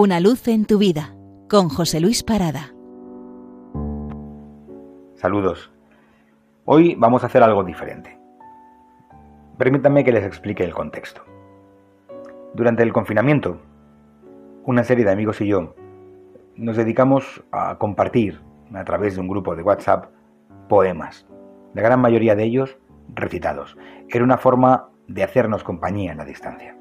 Una luz en tu vida con José Luis Parada. Saludos. Hoy vamos a hacer algo diferente. Permítanme que les explique el contexto. Durante el confinamiento, una serie de amigos y yo nos dedicamos a compartir a través de un grupo de WhatsApp poemas, la gran mayoría de ellos recitados. Era una forma de hacernos compañía en la distancia.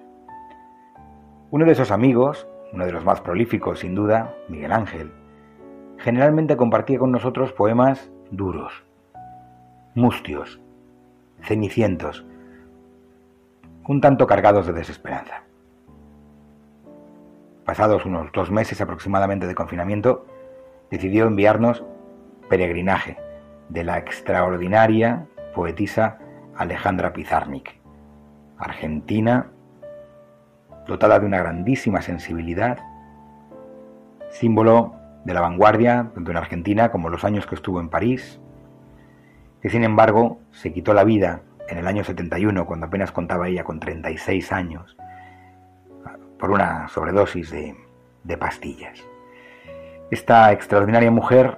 Uno de esos amigos, uno de los más prolíficos sin duda, Miguel Ángel, generalmente compartía con nosotros poemas duros, mustios, cenicientos, un tanto cargados de desesperanza. Pasados unos dos meses aproximadamente de confinamiento, decidió enviarnos Peregrinaje de la extraordinaria poetisa Alejandra Pizarnik, argentina, dotada de una grandísima sensibilidad, símbolo de la vanguardia, tanto en Argentina como los años que estuvo en París, que sin embargo se quitó la vida en el año 71, cuando apenas contaba ella con 36 años, por una sobredosis de, de pastillas. Esta extraordinaria mujer,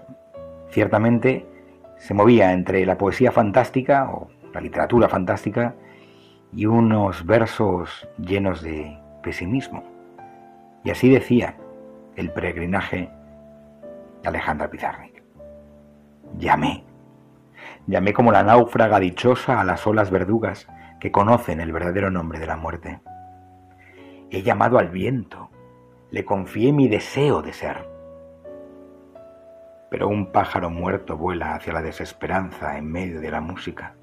ciertamente, se movía entre la poesía fantástica o la literatura fantástica y unos versos llenos de pesimismo. Y así decía el peregrinaje de Alejandra Pizarnik. Llamé, llamé como la náufraga dichosa a las olas verdugas que conocen el verdadero nombre de la muerte. He llamado al viento, le confié mi deseo de ser. Pero un pájaro muerto vuela hacia la desesperanza en medio de la música.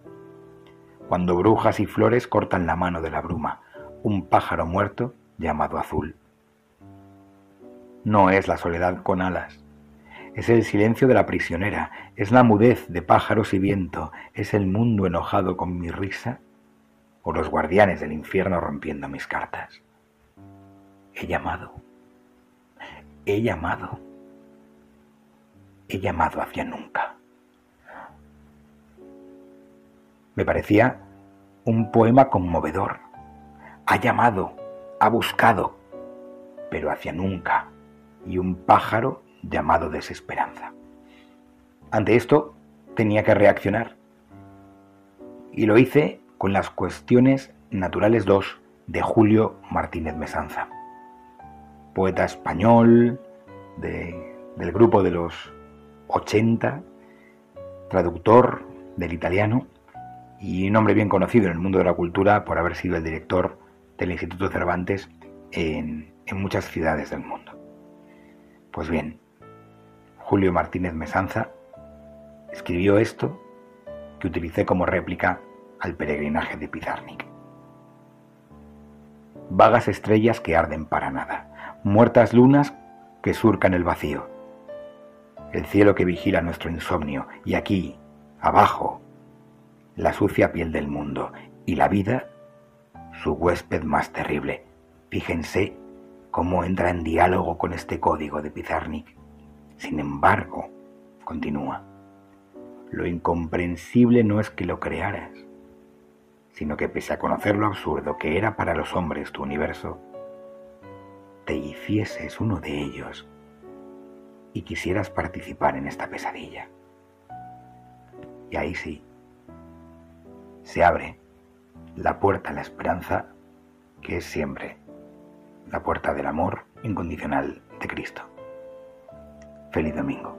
Cuando brujas y flores cortan la mano de la bruma, un pájaro muerto llamado azul. No es la soledad con alas, es el silencio de la prisionera, es la mudez de pájaros y viento, es el mundo enojado con mi risa, o los guardianes del infierno rompiendo mis cartas. He llamado, he llamado, he llamado hacia nunca. Me parecía un poema conmovedor. Ha llamado, ha buscado, pero hacia nunca, y un pájaro llamado desesperanza. Ante esto tenía que reaccionar, y lo hice con las cuestiones naturales 2 de Julio Martínez Mesanza, poeta español del grupo de los 80, traductor del italiano, y un hombre bien conocido en el mundo de la cultura por haber sido el director del Instituto Cervantes en, muchas ciudades del mundo. Pues bien, Julio Martínez Mesanza escribió esto que utilicé como réplica al peregrinaje de Pizarnik. Vagas estrellas que arden para nada, muertas lunas que surcan el vacío, el cielo que vigila nuestro insomnio y aquí, abajo, la sucia piel del mundo y la vida, su huésped más terrible. Fíjense cómo entra en diálogo con este código de Pizarnik. Sin embargo, continúa, lo incomprensible no es que lo crearas, sino que pese a conocer lo absurdo que era para los hombres tu universo, te hicieses uno de ellos y quisieras participar en esta pesadilla. Y ahí sí, se abre la puerta a la esperanza que es siempre la puerta del amor incondicional de Cristo. Feliz domingo.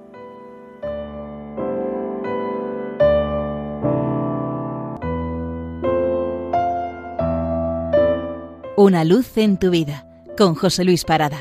Una luz en tu vida con José Luis Parada.